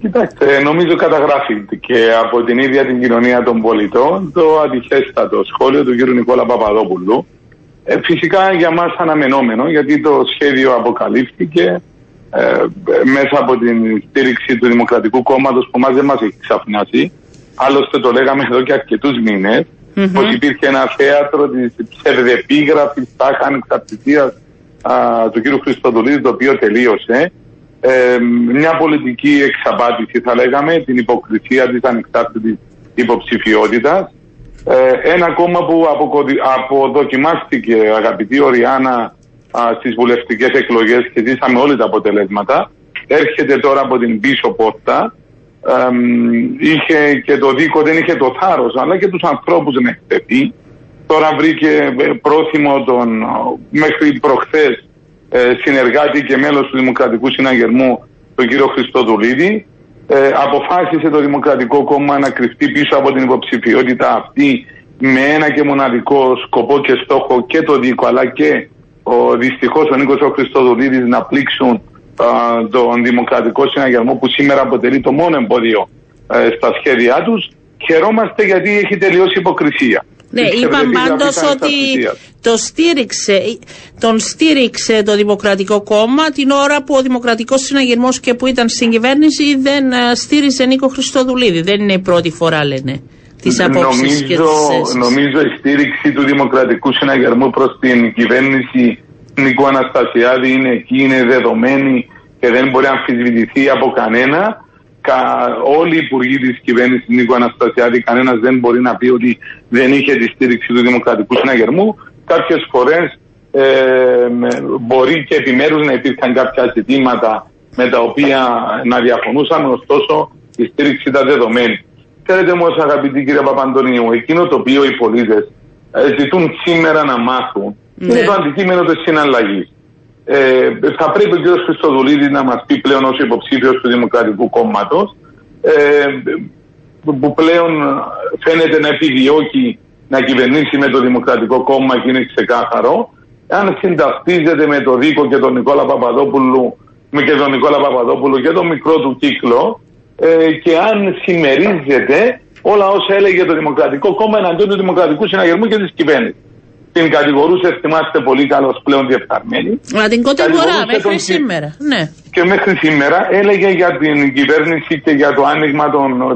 Κοιτάξτε, νομίζω καταγράφει και από την ίδια την κοινωνία των πολιτών το αντιχέστατο σχόλιο του κ. Νικόλα Παπαδόπουλου. Ε, φυσικά για μας αναμενόμενο γιατί το σχέδιο αποκαλύφθηκε ε, μέσα από την στήριξη του Δημοκρατικού Κόμματος που μας δεν μας έχει ξαφνιάσει. Άλλωστε το λέγαμε εδώ και αρκετούς μήνες mm-hmm. πως υπήρχε ένα θέατρο της ψευδεπίγραφης τάχα ανεξαρτησίας του κ. Χριστοδουλίδη το οποίο τελείωσε ε, μια πολιτική εξαπάτηση θα λέγαμε, την υποκρισία της ανεξάρτητης υποψηφιότητας. Ε, ένα κόμμα που αποδοκιμάστηκε αγαπητή Οριάννα στις βουλευτικές εκλογές και ζήσαμε όλοι τα αποτελέσματα. Έρχεται τώρα από την πίσω πόρτα. Ε, είχε και το δίκο, δεν είχε το θάρρος αλλά και τους ανθρώπους να εκτεθεί. Τώρα βρήκε πρόθυμο τον μέχρι προχθές ε, συνεργάτη και μέλος του Δημοκρατικού Συναγερμού, τον κύριο Χριστοδουλίδη. Ε, αποφάσισε το Δημοκρατικό Κόμμα να κρυφτεί πίσω από την υποψηφιότητα αυτή με ένα και μοναδικό σκοπό και στόχο και το δίκο αλλά και ο, δυστυχώς ο Νίκος ο Χριστοδουλίδης να πλήξουν τον Δημοκρατικό Συναγερμό που σήμερα αποτελεί το μόνο εμπόδιο ε, στα σχέδιά τους. Χαιρόμαστε γιατί έχει τελειώσει υποκρισία. Ναι, είπαν πάντως ότι το στήριξε, τον στήριξε το Δημοκρατικό Κόμμα την ώρα που ο Δημοκρατικός Συναγερμός και που ήταν στην κυβέρνηση δεν ε, στήριζε Νίκο Χριστοδουλίδη. Δεν είναι η πρώτη φορά, λένε. Τις απόψεις νομίζω, και νομίζω η στήριξη του Δημοκρατικού Συναγερμού προς την κυβέρνηση Νίκο Αναστασιάδη είναι εκεί, είναι δεδομένη και δεν μπορεί να αμφισβητηθεί από κανένα όλοι οι υπουργοί της κυβέρνησης Νίκο Αναστασιάδη, κανένας δεν μπορεί να πει ότι δεν είχε τη στήριξη του Δημοκρατικού Συναγερμού. Κάποιες φορές ε, μπορεί και επιμέρους να υπήρχαν κάποια ζητήματα με τα οποία να διαφωνούσαμε, ωστόσο η στήριξη ήταν δεδομένη. Ξέρετε όμως, αγαπητοί κύριε Παπαντονίου, εκείνο το οποίο οι πολίτες ε, ζητούν σήμερα να μάθουν ναι. είναι το αντικείμενο της συναλλαγής. Ε, θα πρέπει ο κ. Χριστοδουλίδη να μας πει πλέον ως υποψήφιος του Δημοκρατικού Κόμματος, ε, που πλέον φαίνεται να επιδιώκει να κυβερνήσει με το Δημοκρατικό Κόμμα και είναι ξεκάθαρο, αν συνταυτίζεται με το Δίκο και τον Νικόλα Παπαδόπουλου, με και τον Νικόλα Παπαδόπουλο και τον μικρό του κύκλο, ε, και αν συμμερίζεται όλα όσα έλεγε το Δημοκρατικό Κόμμα εναντίον του Δημοκρατικού Συναγερμού και της κυβέρνησης την κατηγορούσε, θυμάστε πολύ καλώ πλέον διεφθαρμένη. Μα την κατηγορά μέχρι σήμερα. Ναι. Και μέχρι σήμερα έλεγε για την κυβέρνηση και για το άνοιγμα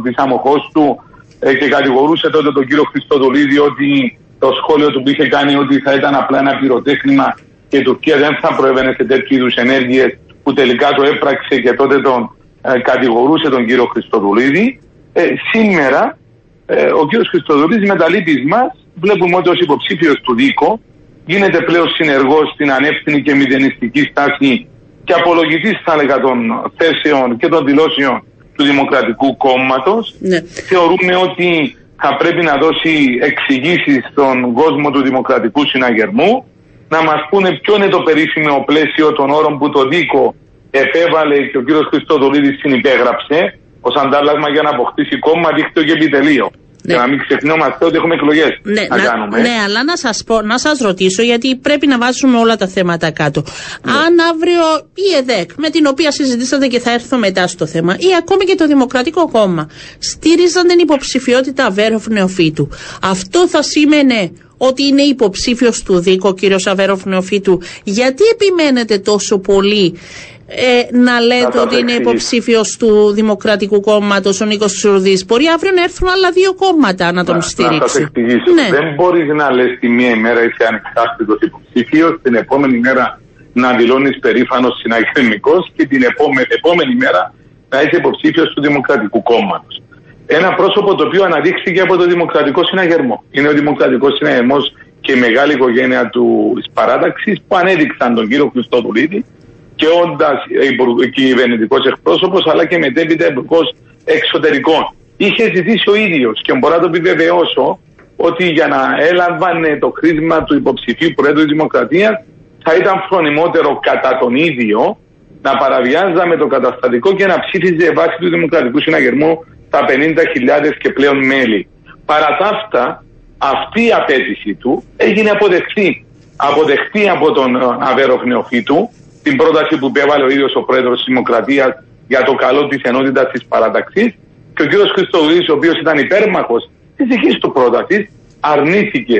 της αμοχώς του ε, και κατηγορούσε τότε τον κύριο Χριστοδουλίδη ότι το σχόλιο του που είχε κάνει ότι θα ήταν απλά ένα πυροτέχνημα και η Τουρκία δεν θα προέβαινε σε τέτοιου είδους ενέργειες που τελικά το έπραξε και τότε τον ε, κατηγορούσε τον κύριο Χριστοδουλίδη. Ε, σήμερα ε, ο κύριος Χριστοδουλίδης με τα μας βλέπουμε ότι ως υποψήφιος του ΔΙΚΟ γίνεται πλέον συνεργός στην ανεύθυνη και μηδενιστική στάση και απολογητής θα έλεγα των θέσεων και των δηλώσεων του Δημοκρατικού Κόμματος. Ναι. Θεωρούμε ότι θα πρέπει να δώσει εξηγήσεις στον κόσμο του Δημοκρατικού Συναγερμού να μας πούνε ποιο είναι το περίφημο πλαίσιο των όρων που το ΔΙΚΟ επέβαλε και ο κύριος Χριστοδουλίδης συνυπέγραψε ως αντάλλαγμα για να αποκτήσει κόμμα δίκτυο και επιτελείο. Ναι. Για να μην ξεχνιόμαστε ότι έχουμε εκλογές ναι, να, κάνουμε. Ναι, αλλά να σας πω, να σας ρωτήσω, γιατί πρέπει να βάζουμε όλα τα θέματα κάτω. Ναι. Αν αύριο η ΕΔΕΚ, με την οποία συζητήσατε και θα έρθω μετά στο θέμα, ή ακόμη και το Δημοκρατικό Κόμμα, στήριζαν την υποψηφιότητα Αβέροφ Νεοφύτου, αυτό θα σήμαινε ότι είναι υποψήφιος του ΔΙΚΟ, ο κύριος Αβέροφ Νεοφύτου. Γιατί επιμένετε τόσο πολύ ε, να λέτε ότι είναι υποψήφιος του Δημοκρατικού Κόμματος ο Νίκος Τσουρδή. Μπορεί αύριο να έρθουν άλλα δύο κόμματα να τον να, στηρίξει. Να εξηγήσω. Ναι. Δεν μπορείς να λες τη μία ημέρα είσαι ανεξάρτητος υποψήφιος, την επόμενη μέρα να δηλώνεις περήφανος συναγερμικό και την επόμενη, επόμενη μέρα να είσαι υποψήφιος του Δημοκρατικού Κόμματος. Ένα πρόσωπο το οποίο αναδείχθηκε από το Δημοκρατικό Συναγερμό. Είναι ο Δημοκρατικός Συναγερμός και η μεγάλη οικογένεια του παράταξης που ανέδειξαν τον κύριο Χριστοδουλίδη και όντας κυβερνητικός εκπρόσωπος, αλλά και μετέπειτα υπουργός εξωτερικών. Είχε ζητήσει ο ίδιος και μπορώ να το επιβεβαιώσω ότι για να έλαβανε το χρήσμα του υποψηφίου Προέδρου της Δημοκρατίας θα ήταν φρονιμότερο κατά τον ίδιο να παραβιάζαμε το καταστατικό και να ψήφιζε βάσει του Δημοκρατικού Συναγερμού τα 50.000 και πλέον μέλη. Παρά τα αυτά, αυτή η απέτηση του έγινε αποδεχτή. Αποδεχτή από τον ε, Αβέρο Νεοφύτου την πρόταση που υπέβαλε ο ίδιος ο πρόεδρος της Δημοκρατίας για το καλό της ενότητας της παράταξη. Και ο κ. Χριστοδουλίδη, ο οποίος ήταν υπέρμαχος της δικής του πρότασης, αρνήθηκε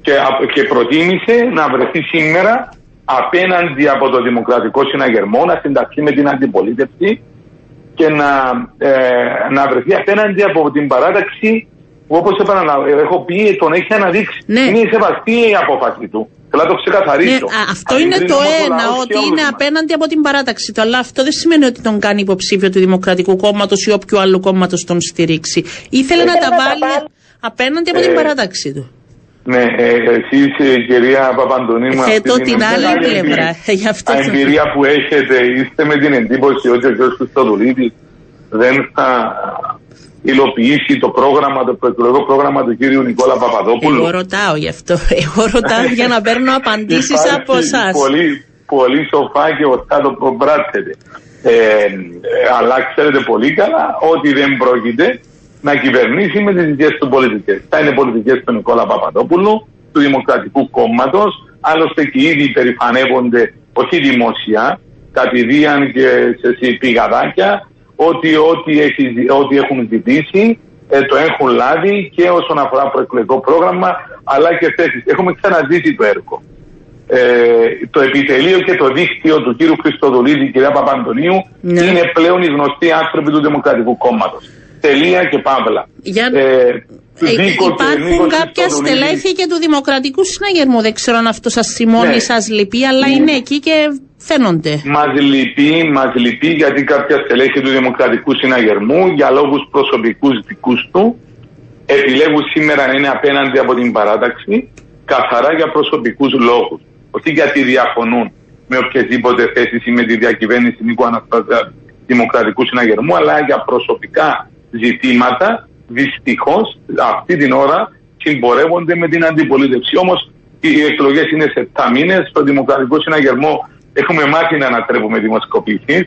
και, και προτίμησε να βρεθεί σήμερα απέναντι από το Δημοκρατικό Συναγερμό, να συνταχθεί με την αντιπολίτευση και να, ε, να βρεθεί απέναντι από την παράταξη που όπως έχω πει τον έχει αναδείξει. Ναι. Είναι σεβαστή η απόφαση του. Θέλω να το ξεκαθαρίσω. Ναι, αυτό είναι το ένα, ότι είναι απέναντι από την παράταξη του. Αλλά αυτό δεν σημαίνει ότι τον κάνει υποψήφιο του Δημοκρατικού Κόμματος ή όποιου άλλου κόμματος τον στηρίξει. Ήθελε να τα βάλει απέναντι από την ε, παράταξη του. Ναι, ε, εσείς κυρία Παπαντονή μου. Θέτω την άλλη πλευρά. Γι' αυτό εμπειρία που έχετε, είστε με την εντύπωση ότι ο κ. Χριστοδουλίδη δεν θα υλοποιήσει το πρόγραμμα, το προεκλογικό πρόγραμμα του κύριου Νικόλα Παπαδόπουλου. Εγώ ρωτάω γι' αυτό. Εγώ ρωτάω για να παίρνω απαντήσεις από εσάς. Πολύ, πολύ σοφά και ορθά το πράττετε. Ε, ε, αλλά ξέρετε πολύ καλά ότι δεν πρόκειται να κυβερνήσει με τις δικές του πολιτικές. Θα είναι πολιτικές του Νικόλα Παπαδόπουλου, του Δημοκρατικού Κόμματος. Άλλωστε και ήδη υπερηφανεύονται, όχι δημόσια, κατηδίαν και σε πηγαδάκια, ότι ό,τι, ό,τι έχουν ζητήσει ε, το έχουν λάβει και όσον αφορά προεκλογικό πρόγραμμα αλλά και θέσεις. Έχουμε ξαναζήσει το έργο. Ε, το επιτελείο και το δίκτυο του κύριου Χριστοδουλίδη, κυρία Παπαντονίου, ναι. είναι πλέον οι γνωστοί άνθρωποι του Δημοκρατικού Κόμματος. Τελεία και παύλα. Για... Ε, ε, υπάρχουν κάποια στελέχη και του Δημοκρατικού Συναγερμού. Δεν ξέρω αν αυτό σας θυμώνει, ναι. σας λυπεί, αλλά ναι. είναι εκεί και φαίνονται. Μας λυπεί, μας λυπεί γιατί κάποια στελέχη του Δημοκρατικού Συναγερμού για λόγους προσωπικούς δικούς του επιλέγουν σήμερα να είναι απέναντι από την παράταξη καθαρά για προσωπικούς λόγους. Όχι γιατί διαφωνούν με οποιασδήποτε θέσει ή με τη διακυβέρνηση Νίκο Αναστασία Δημοκρατικού Συναγερμού, αλλά για προσωπικά ζητήματα δυστυχώς αυτή την ώρα συμπορεύονται με την αντιπολίτευση. Όμως οι εκλογές είναι σε 7 μήνες. Στο Δημοκρατικό Συναγερμό έχουμε μάθει να ανατρέπουμε δημοσκοπήσεις.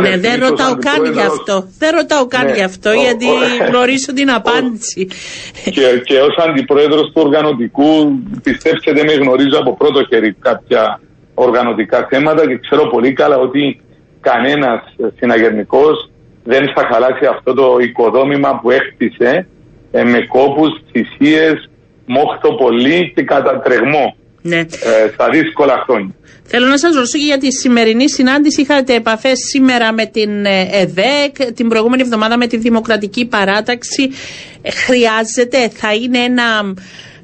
Ναι, δεν ρωτάω καν γι' αυτό. Δεν ρωτάω καν ναι, γι' αυτό, γιατί γνωρίζω την απάντηση. Και, και ως αντιπρόεδρος του οργανωτικού, πιστέψτε με, γνωρίζω από πρώτο χέρι κάποια οργανωτικά θέματα και ξέρω πολύ καλά ότι κανένας συναγερμικό δεν θα χαλάσει αυτό το οικοδόμημα που έκτισε ε, με κόπους, θυσίες, μόχθο πολύ και κατατρεγμό ναι. ε, στα δύσκολα χρόνια. Θέλω να σας ρωτήσω και για τη σημερινή συνάντηση. Είχατε επαφές σήμερα με την ε, ΕΔΕΚ, την προηγούμενη εβδομάδα με τη Δημοκρατική Παράταξη. Ε, χρειάζεται, θα είναι ένα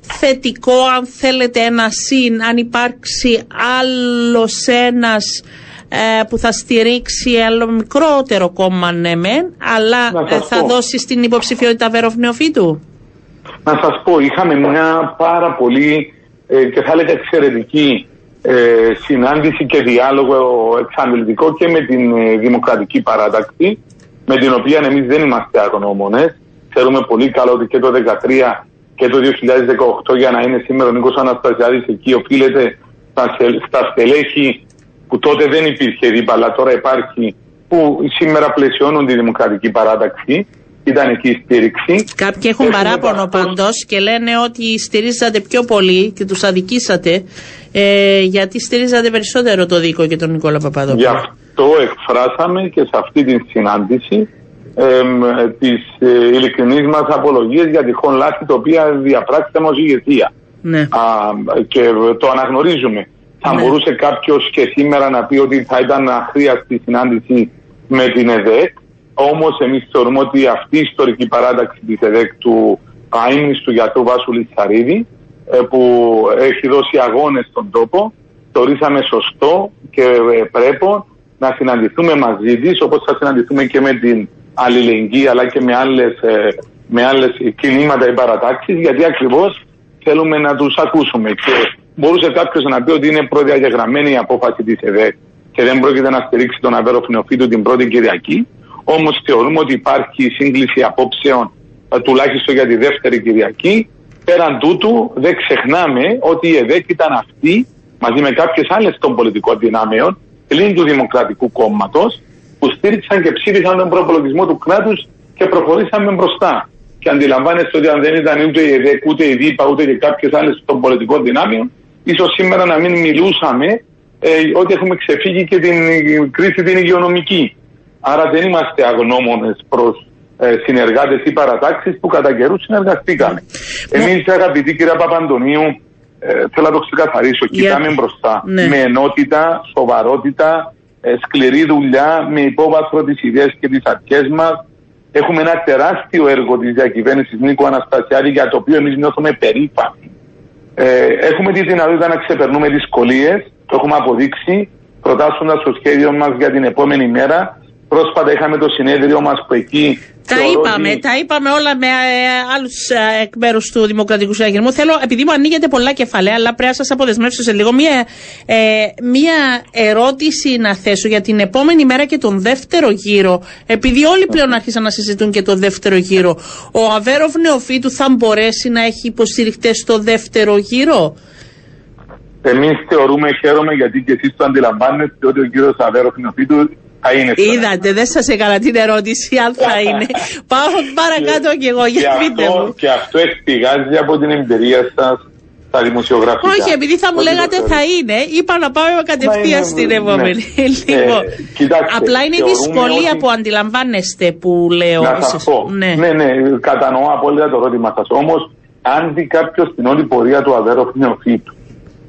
θετικό, αν θέλετε, ένα συν, αν υπάρξει άλλος ένας ε, που θα στηρίξει άλλο μικρότερο κόμμα ναι μεν, αλλά θα δώσει στην υποψηφιότητα Βέροφ Νεοφύτου. Να σας πω, είχαμε μια πάρα πολύ ε, και θα έλεγα εξαιρετική ε, συνάντηση και διάλογο εξαντλητικό και με την ε, Δημοκρατική Παράταξη με την οποία εμείς δεν είμαστε αγνώμονες. Ξέρουμε πολύ καλά ότι και το 2013 και το 2018 για να είναι σήμερα ο Νίκος Αναστασιάδης εκεί οφείλεται στα, στα στελέχη που τότε δεν υπήρχε δίπλα αλλά τώρα υπάρχει που σήμερα πλαισιώνουν τη Δημοκρατική Παράταξη ήταν εκεί η στήριξη. Κάποιοι έχουν παράπονο πάντως και λένε ότι στηρίζατε πιο πολύ και τους αδικήσατε ε, γιατί στηρίζατε περισσότερο το Δίκο και τον Νικόλα Παπαδόπουλο. Γι' αυτό εκφράσαμε και σε αυτή την συνάντηση ε, τις ε, ειλικρινείς μας απολογίες για τυχόν λάθη τα οποία διαπράξαμε ω ηγεσία. Ναι. Α, και το αναγνωρίζουμε. Θα ναι. μπορούσε κάποιος και σήμερα να πει ότι θα ήταν αχρίαστη συνάντηση με την ΕΔΕΚ. Όμως, εμείς θεωρούμε ότι αυτή η ιστορική παράταξη της ΕΔΕΚ του αίμνη του γιατρού Βάσου Λιτσαρίδη, ε, που έχει δώσει αγώνες στον τόπο, θεωρήσαμε σωστό και ε, πρέπει να συναντηθούμε μαζί της, όπως θα συναντηθούμε και με την αλληλεγγύη αλλά και με άλλες με άλλες κινήματα ή παρατάξεις, γιατί ακριβώς θέλουμε να τους ακούσουμε. Και μπορούσε κάποιος να πει ότι είναι προδιαγεγραμμένη η απόφαση της ΕΔΕΚ και δεν πρόκειται να στηρίξει τον Αβέρο Φινοφίτου την πρώτη Κυριακή. Όμως θεωρούμε ότι υπάρχει σύγκληση απόψεων ε, τουλάχιστον για τη δεύτερη Κυριακή. Πέραν τούτου, δεν ξεχνάμε ότι η ΕΔΕΚ ήταν αυτή, μαζί με κάποιες άλλες των πολιτικών δυνάμεων, πλην του Δημοκρατικού Κόμματος, που στήριξαν και ψήφισαν τον προπολογισμό του κράτους και προχωρήσαμε μπροστά. Και αντιλαμβάνεστε ότι αν δεν ήταν ούτε η ΕΔΕΚ, ούτε η ΔΥΠΑ, ούτε και κάποιες άλλες των πολιτικών δυνάμεων, ίσως σήμερα να μην μιλούσαμε ε, ότι έχουμε ξεφύγει και την κρίση την υγειονομική. Άρα δεν είμαστε αγνώμονες προς ε, συνεργάτες ή παρατάξεις που κατά καιρού συνεργαστήκαμε. Ναι. Εμείς, αγαπητοί κύριε Παπαντονίου, ε, θέλω να το ξεκαθαρίσω. Yeah. Κοιτάμε μπροστά ναι. με ενότητα, σοβαρότητα, ε, σκληρή δουλειά, με υπόβαθρο τις ιδέες και τις αρχές μας. Έχουμε ένα τεράστιο έργο της διακυβέρνησης Νίκο Αναστασιάδη για το οποίο εμείς νιώθουμε περήφανοι. Ε, έχουμε τη δυνατότητα να ξεπερνούμε δυσκολίες, το έχουμε αποδείξει, προτάσσοντας το σχέδιο μας για την επόμενη μέρα. Πρόσφατα είχαμε το συνέδριο μας που εκεί τα είπαμε, τα είπαμε όλα με ε, άλλους ε, εκ μέρους του Δημοκρατικού Συναγερμού. Θέλω, επειδή μου ανοίγετε πολλά κεφαλαία, αλλά πρέπει να σας αποδεσμεύσω σε λίγο, μία, ε, μία ερώτηση να θέσω για την επόμενη μέρα και τον δεύτερο γύρο. Επειδή όλοι πλέον άρχισαν να συζητούν και τον δεύτερο γύρο, ο Αβέροφ Νεοφίτου θα μπορέσει να έχει υποστηριχτές στο δεύτερο γύρο; Εμείς θεωρούμε, χαίρομαι γιατί και εσείς το αντιλαμβάνεστε ότι ο κύριος Αβέροφ Νεοφίτου θα είναι Είδατε, δεν σας έκανα την ερώτηση αν θα είναι. Πάω παρακάτω κι εγώ, για πείτε μου. Και αυτό εκπηγάζει από την εμπειρία σας στα δημοσιογραφικά. Όχι, επειδή θα μου λέγατε θα είναι, είπα να πάω κατευθείαν στην ναι. επόμενη. Ναι. λοιπόν, απλά είναι η δυσκολία που αντιλαμβάνεστε που λέω. Να σας πω. Ναι. ναι, ναι, κατανοώ απόλυτα το ερώτημα σας. Όμως, αν δει κάποιος την όλη πορεία του αδέρφου νεοφύτου,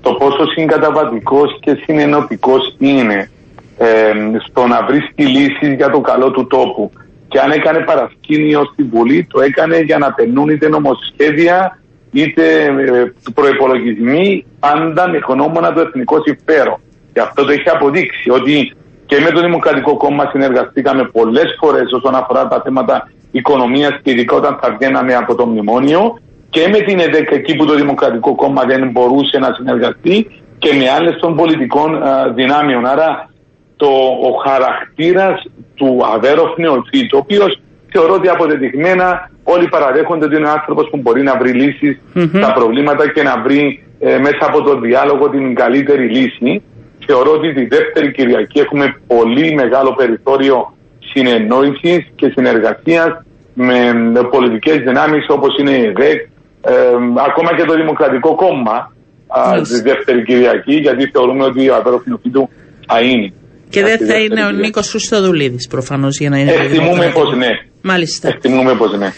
το πόσο συγκαταβατικός και συνενωτικός είναι ε, στο να βρίσκει λύσεις για το καλό του τόπου. Και αν έκανε παρασκήνιο στην Βουλή, το έκανε για να περνούν είτε νομοσχέδια είτε ε, προπολογισμοί, πάντα με γνώμονα το εθνικό συμφέρον. Και αυτό το έχει αποδείξει ότι και με το Δημοκρατικό Κόμμα συνεργαστήκαμε πολλές φορές όσον αφορά τα θέματα οικονομίας και ειδικά όταν θα βγαίναμε από το μνημόνιο και με την ΕΔΕΚ εκεί που το Δημοκρατικό Κόμμα δεν μπορούσε να συνεργαστεί και με άλλες των πολιτικών α, δυνάμεων. Άρα το, ο χαρακτήρας του Αβέροφ Νεοφίτου, ο οποίος θεωρώ ότι αποδεδειγμένα όλοι παραδέχονται ότι είναι ένα άνθρωπος που μπορεί να βρει λύσεις mm-hmm. στα προβλήματα και να βρει ε, μέσα από τον διάλογο την καλύτερη λύση. Θεωρώ ότι τη δεύτερη Κυριακή έχουμε πολύ μεγάλο περιθώριο συνεννόησης και συνεργασίας με πολιτικές δυνάμεις όπως είναι η ΕΔΕΚ, ε, ακόμα και το Δημοκρατικό Κόμμα yes. τη δεύτερη Κυριακή, γιατί θεωρούμε ότι ο Αβέροφ Νεοφίτου θα είναι. Και δεν θα είναι ο Νίκος Χρυστοδουλίδης προφανώς για να είναι. Εκτιμούμε πως ναι. Μάλιστα. Εκτιμούμε πως ναι.